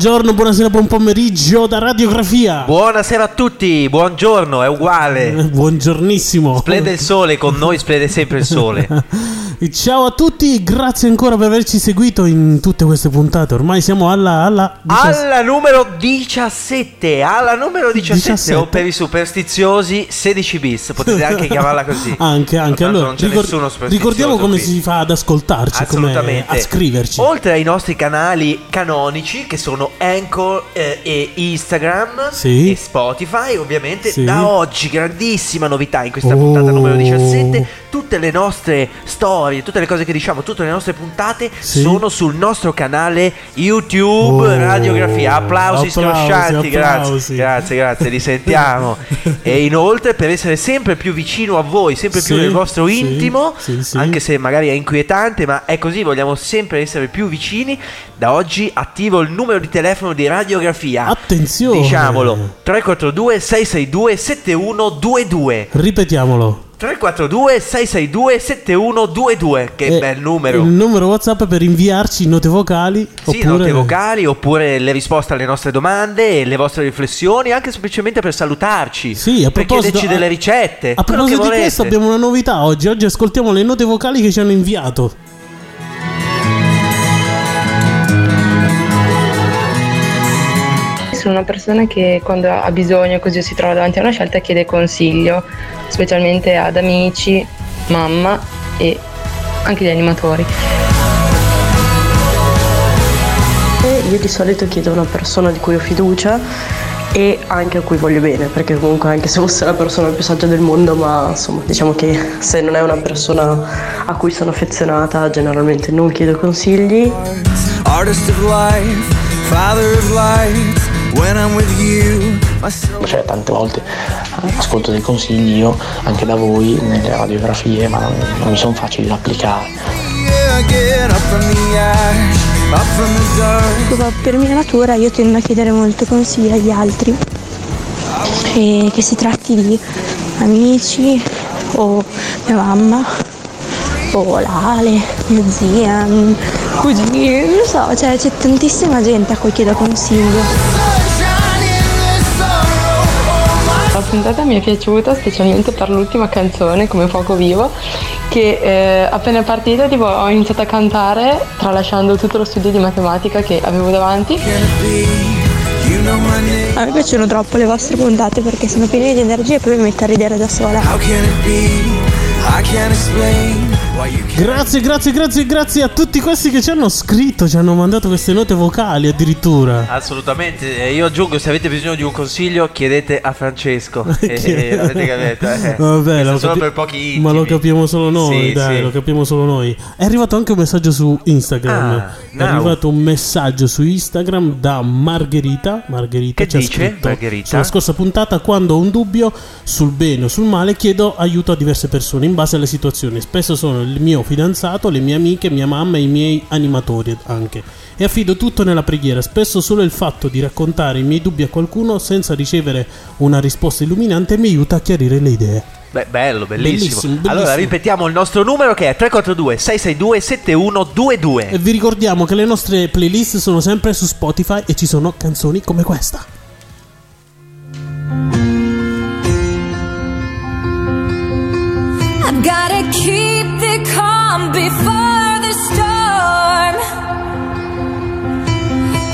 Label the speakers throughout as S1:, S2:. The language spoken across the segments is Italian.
S1: Buongiorno, buonasera, buon pomeriggio da Radiografia.
S2: Buonasera a tutti, buongiorno, è uguale.
S1: Buongiornissimo.
S2: Splende il sole, con noi splende sempre il sole.
S1: Ciao a tutti, grazie ancora per averci seguito in tutte queste puntate. Ormai siamo alla alla,
S2: alla numero 17, alla numero 17, 17. o per i superstiziosi 16 bis, potete anche chiamarla così.
S1: Anche, anche. Allora, ricor- ricordiamo come qui. si fa ad ascoltarci, come a scriverci.
S2: Oltre ai nostri canali canonici che sono Anchor eh, e Instagram
S1: sì.
S2: e Spotify, ovviamente sì. da oggi grandissima novità in questa oh. puntata numero 17, tutte le nostre storie tutte le cose che diciamo, tutte le nostre puntate sì. sono sul nostro canale YouTube oh, Radiografia. Applausi, applausi schioscianti, grazie, grazie, grazie, li sentiamo. e inoltre per essere sempre più vicino a voi, sempre più nel vostro intimo, sì, sì, anche se magari è inquietante, ma è così, vogliamo sempre essere più vicini. Da oggi attivo il numero di telefono di radiografia.
S1: Attenzione!
S2: Diciamolo 342 662 7122.
S1: Ripetiamolo
S2: 342 662 7122 che e bel numero.
S1: il numero whatsapp per inviarci note vocali
S2: sì oppure... note vocali oppure le risposte alle nostre domande le vostre riflessioni anche semplicemente per salutarci.
S1: Sì a proposito
S2: per chiederci delle ricette
S1: a proposito di questo abbiamo una novità oggi. Oggi ascoltiamo le note vocali che ci hanno inviato
S3: sono una persona che quando ha bisogno così si trova davanti a una scelta chiede consiglio, specialmente ad amici, mamma e anche gli animatori.
S4: Io di solito chiedo a una persona di cui ho fiducia e anche a cui voglio bene, perché comunque anche se fosse la persona più saggia del mondo, ma insomma diciamo che se non è una persona a cui sono affezionata generalmente non chiedo consigli. Artist of life, father of light.
S5: Cioè, tante volte ascolto dei consigli io anche da voi nelle radiografie, ma non, non mi sono facili da applicare.
S6: Per mia natura io tendo a chiedere molto consigli agli altri, e che si tratti di amici o mia mamma o l'Ale, mia zia, cugini, non so, cioè c'è tantissima gente a cui chiedo consiglio.
S3: Puntata mi è piaciuta specialmente per l'ultima canzone, come Fuoco Vivo, che eh, appena partita tipo, ho iniziato a cantare tralasciando tutto lo studio di matematica che avevo davanti.
S6: A me piacciono troppo le vostre puntate perché sono piene di energia e poi mi metto a ridere da sola.
S1: Grazie, grazie, grazie, grazie a tutti questi che ci hanno scritto, ci hanno mandato queste note vocali addirittura.
S2: Assolutamente, io aggiungo se avete bisogno di un consiglio chiedete a Francesco. eh, l'avete capito? Eh.
S1: Vabbè, lo
S2: solo capi- per pochi intimi.
S1: Ma lo capiamo solo noi, sì, dai, sì. lo capiamo solo noi. È arrivato anche un messaggio su Instagram. Ah, è arrivato un messaggio su Instagram da Margherita. Margherita
S2: che
S1: ci
S2: dice?
S1: ha scritto
S2: Margherita?
S1: sulla scorsa puntata quando ho un dubbio sul bene o sul male chiedo aiuto a diverse persone in base alle situazioni. Spesso sono il mio fidanzato, le mie amiche, mia mamma e i miei animatori anche. E affido tutto nella preghiera. Spesso solo il fatto di raccontare i miei dubbi a qualcuno senza ricevere una risposta illuminante mi aiuta a chiarire le idee.
S2: Beh, bello, bellissimo.
S1: Bellissimo, bellissimo.
S2: Allora ripetiamo il nostro numero che è 342 662 7122.
S1: E vi ricordiamo che le nostre playlist sono sempre su Spotify e ci sono canzoni come questa.
S7: Gotta keep the calm before the storm.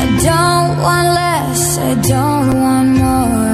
S7: I don't want less, I don't want more.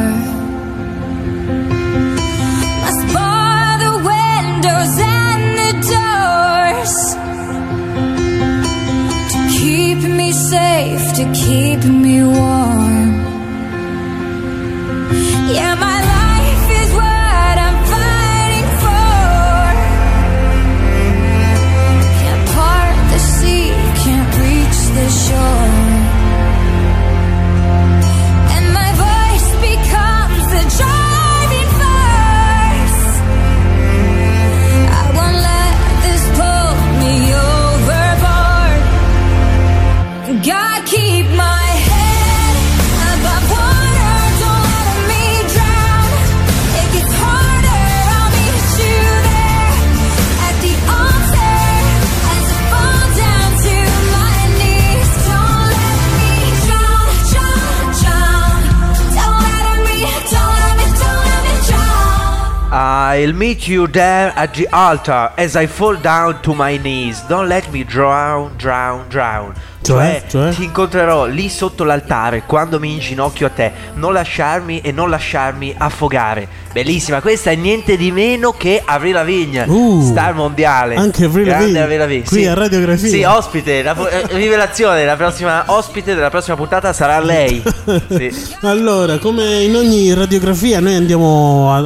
S2: I'll meet you there at the altar as I fall down to my knees. Don't let me drown, drown, drown.
S1: Cioè? Cioè?
S2: ti incontrerò lì sotto l'altare quando mi inginocchio a te. Non lasciarmi e non lasciarmi affogare. Bellissima, questa è niente di meno che Avril Lavigne,
S1: Uh,
S2: star mondiale.
S1: anche Avril Lavigne,
S2: Avril Lavigne,
S1: qui
S2: sì.
S1: a Radiografia.
S2: Sì, ospite, la, eh, rivelazione, la prossima ospite della prossima puntata sarà lei. Sì.
S1: Allora, come in ogni radiografia, noi andiamo a,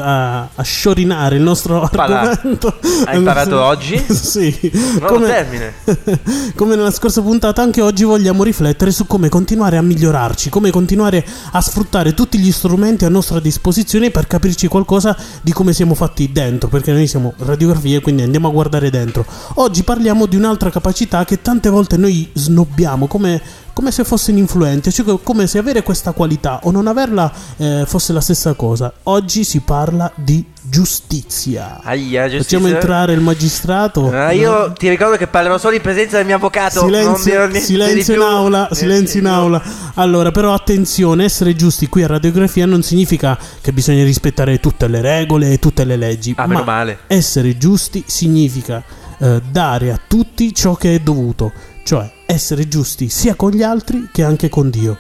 S1: a- a sciorinare il nostro
S2: Parlare.
S1: argomento.
S2: Hai imparato oggi?
S1: sì.
S2: Nuovo termine.
S1: come nella scorsa puntata, anche oggi vogliamo riflettere su come continuare a migliorarci, come continuare a sfruttare tutti gli strumenti a nostra disposizione per capirci qualcosa di come siamo fatti dentro, perché noi siamo radiografie, quindi andiamo a guardare dentro. Oggi parliamo di un'altra capacità che tante volte noi snobbiamo come, come se fosse ininfluente, cioè co- come se avere questa qualità o non averla eh, fosse la stessa cosa. Oggi si parla di giustizia.
S2: Aia, giustizia.
S1: Facciamo entrare il magistrato.
S2: Ah, io ti ricordo che parlerò solo in presenza del mio avvocato.
S1: Silenzio, silenzio in aula,
S2: Niente
S1: silenzio in aula. Allora, però attenzione, essere giusti qui a radiografia non significa che bisogna rispettare tutte le regole e tutte le leggi.
S2: Ah,
S1: ma
S2: meno male.
S1: essere giusti significa eh, dare a tutti ciò che è dovuto, cioè essere giusti sia con gli altri che anche con Dio.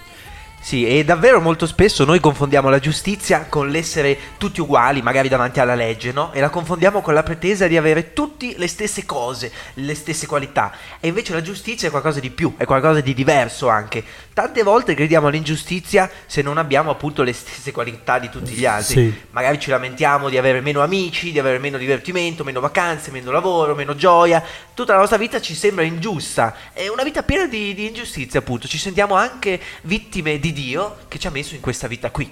S2: Sì, e davvero molto spesso noi confondiamo la giustizia con l'essere tutti uguali, magari davanti alla legge, no? E la confondiamo con la pretesa di avere tutti le stesse cose, le stesse qualità. E invece la giustizia è qualcosa di più, è qualcosa di diverso anche. Tante volte crediamo all'ingiustizia se non abbiamo appunto le stesse qualità di tutti gli altri.
S1: Sì.
S2: Magari ci lamentiamo di avere meno amici, di avere meno divertimento, meno vacanze, meno lavoro, meno gioia. Tutta la nostra vita ci sembra ingiusta. È una vita piena di, di ingiustizie, appunto. Ci sentiamo anche vittime di Dio che ci ha messo in questa vita qui.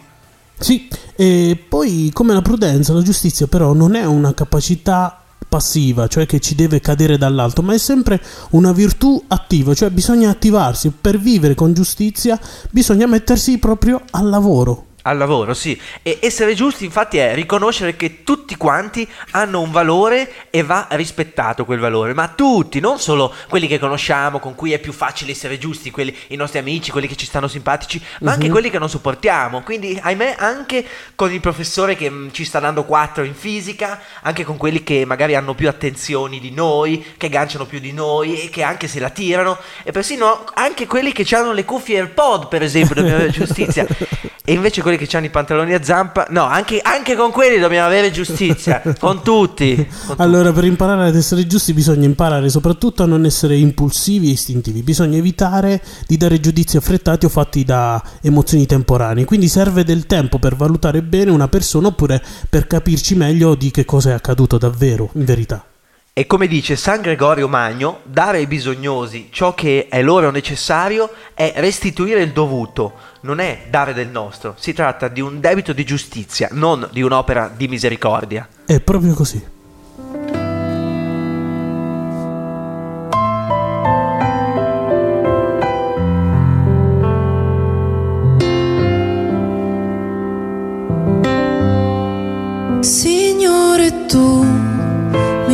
S1: Sì, e poi come la prudenza, la giustizia però non è una capacità passiva, cioè che ci deve cadere dall'alto, ma è sempre una virtù attiva, cioè bisogna attivarsi per vivere con giustizia, bisogna mettersi proprio al lavoro.
S2: Al lavoro, sì. E essere giusti, infatti, è riconoscere che tutti quanti hanno un valore e va rispettato quel valore. Ma tutti, non solo quelli che conosciamo, con cui è più facile essere giusti, quelli, i nostri amici, quelli che ci stanno simpatici, ma anche quelli che non sopportiamo. Quindi, ahimè, anche con il professore che mm, ci sta dando 4 in fisica, anche con quelli che magari hanno più attenzioni di noi, che ganciano più di noi e che anche se la tirano. E persino anche quelli che hanno le cuffie AirPod, per esempio, dobbiamo avere giustizia. E invece quelli che hanno i pantaloni a zampa, no, anche, anche con quelli dobbiamo avere giustizia, con tutti. con
S1: Allora, per imparare ad essere giusti bisogna imparare soprattutto a non essere impulsivi e istintivi, bisogna evitare di dare giudizi affrettati o fatti da emozioni temporanee, quindi serve del tempo per valutare bene una persona oppure per capirci meglio di che cosa è accaduto davvero, in verità.
S2: E come dice San Gregorio Magno, dare ai bisognosi ciò che è loro necessario è restituire il dovuto, non è dare del nostro, si tratta di un debito di giustizia, non di un'opera di misericordia.
S1: È proprio così.
S8: Signore, tu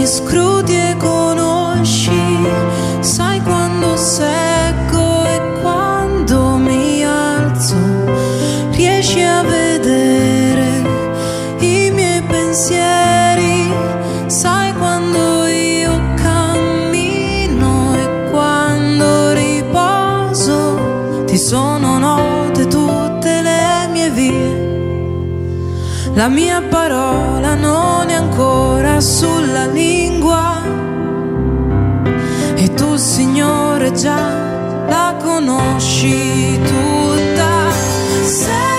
S8: mi scrudi La mia parola non è ancora sulla lingua e tu, Signore, già la conosci tutta. Sei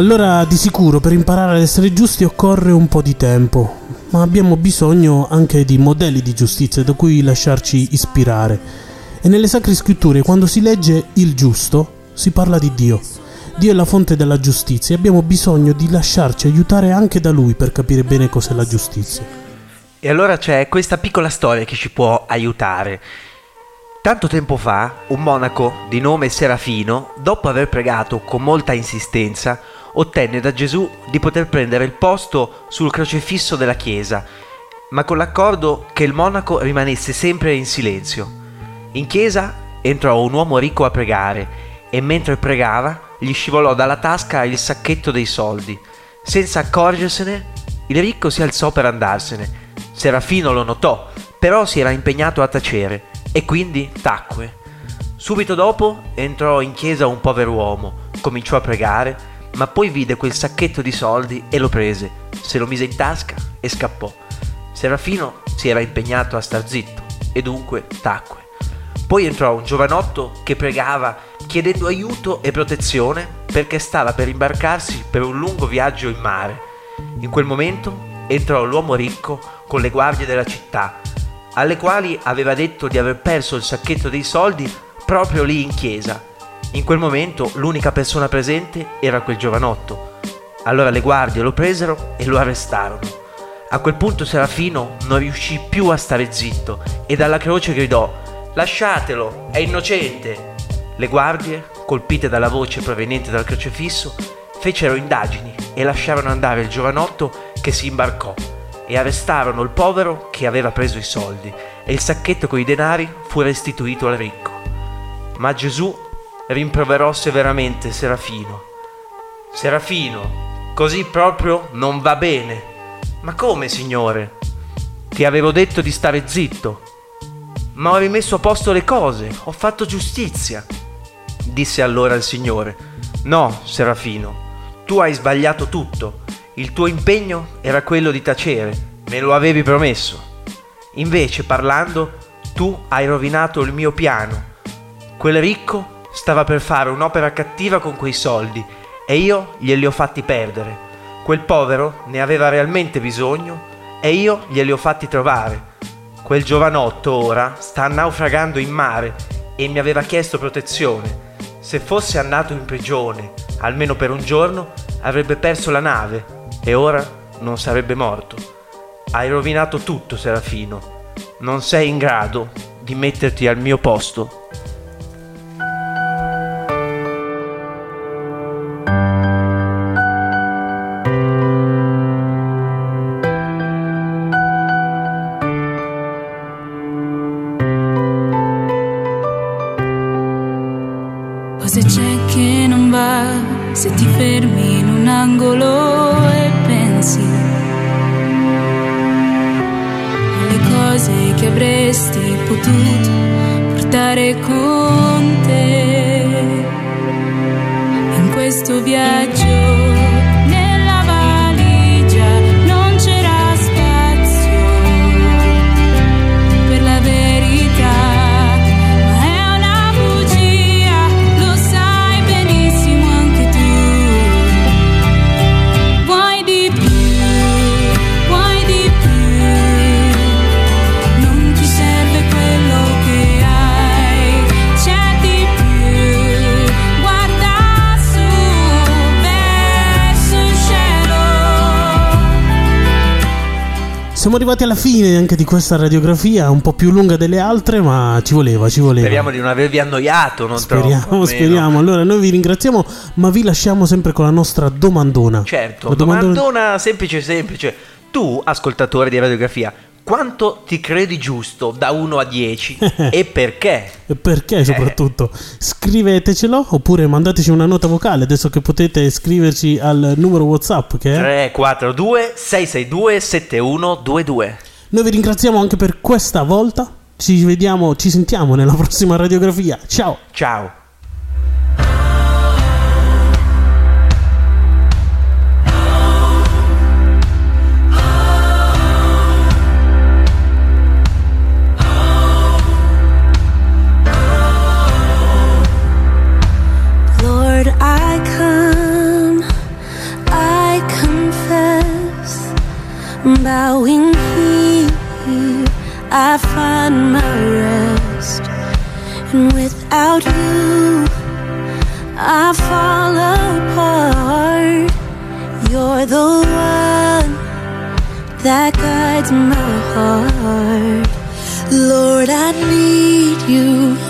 S1: Allora, di sicuro, per imparare ad essere giusti occorre un po' di tempo, ma abbiamo bisogno anche di modelli di giustizia da cui lasciarci ispirare. E nelle sacre scritture, quando si legge il giusto, si parla di Dio. Dio è la fonte della giustizia e abbiamo bisogno di lasciarci aiutare anche da Lui per capire bene cos'è la giustizia.
S2: E allora c'è questa piccola storia che ci può aiutare. Tanto tempo fa, un monaco di nome Serafino, dopo aver pregato con molta insistenza, ottenne da Gesù di poter prendere il posto sul crocefisso della chiesa, ma con l'accordo che il monaco rimanesse sempre in silenzio. In chiesa entrò un uomo ricco a pregare e mentre pregava gli scivolò dalla tasca il sacchetto dei soldi. Senza accorgersene, il ricco si alzò per andarsene. Serafino lo notò, però si era impegnato a tacere e quindi tacque. Subito dopo entrò in chiesa un povero uomo, cominciò a pregare, ma poi vide quel sacchetto di soldi e lo prese, se lo mise in tasca e scappò. Serafino si era impegnato a star zitto e dunque tacque. Poi entrò un giovanotto che pregava chiedendo aiuto e protezione perché stava per imbarcarsi per un lungo viaggio in mare. In quel momento entrò l'uomo ricco con le guardie della città, alle quali aveva detto di aver perso il sacchetto dei soldi proprio lì in chiesa. In quel momento l'unica persona presente era quel giovanotto. Allora le guardie lo presero e lo arrestarono. A quel punto Serafino non riuscì più a stare zitto e dalla croce gridò Lasciatelo, è innocente. Le guardie, colpite dalla voce proveniente dal crocefisso, fecero indagini e lasciarono andare il giovanotto che si imbarcò e arrestarono il povero che aveva preso i soldi e il sacchetto coi denari fu restituito al ricco. Ma Gesù rimproverò severamente Serafino. Serafino, così proprio non va bene. Ma come, signore? Ti avevo detto di stare zitto. Ma ho rimesso a posto le cose, ho fatto giustizia. Disse allora il Signore. No, Serafino, tu hai sbagliato tutto. Il tuo impegno era quello di tacere, me lo avevi promesso. Invece, parlando, tu hai rovinato il mio piano. Quel ricco stava per fare un'opera cattiva con quei soldi e io glieli ho fatti perdere. Quel povero ne aveva realmente bisogno e io glieli ho fatti trovare. Quel giovanotto ora sta naufragando in mare e mi aveva chiesto protezione. Se fosse andato in prigione, almeno per un giorno, avrebbe perso la nave e ora non sarebbe morto. Hai rovinato tutto, Serafino. Non sei in grado di metterti al mio posto.
S8: Potuto portare con te in questo viaggio.
S1: Siamo arrivati alla fine anche di questa radiografia, un po' più lunga delle altre, ma ci voleva, ci voleva.
S2: Speriamo di non avervi annoiato, non troppo.
S1: Speriamo,
S2: almeno.
S1: speriamo. Allora, noi vi ringraziamo, ma vi lasciamo sempre con la nostra domandona.
S2: Certo,
S1: La domandona-
S2: domandona semplice semplice. Tu, ascoltatore di radiografia, quanto ti credi giusto da 1 a 10 e perché?
S1: E Perché soprattutto? Scrivetecelo oppure mandateci una nota vocale adesso che potete scriverci al numero WhatsApp che è
S2: 342 662 7122.
S1: Noi vi ringraziamo anche per questa volta. Ci vediamo, ci sentiamo nella prossima radiografia. Ciao.
S2: Ciao.
S8: I need
S9: you.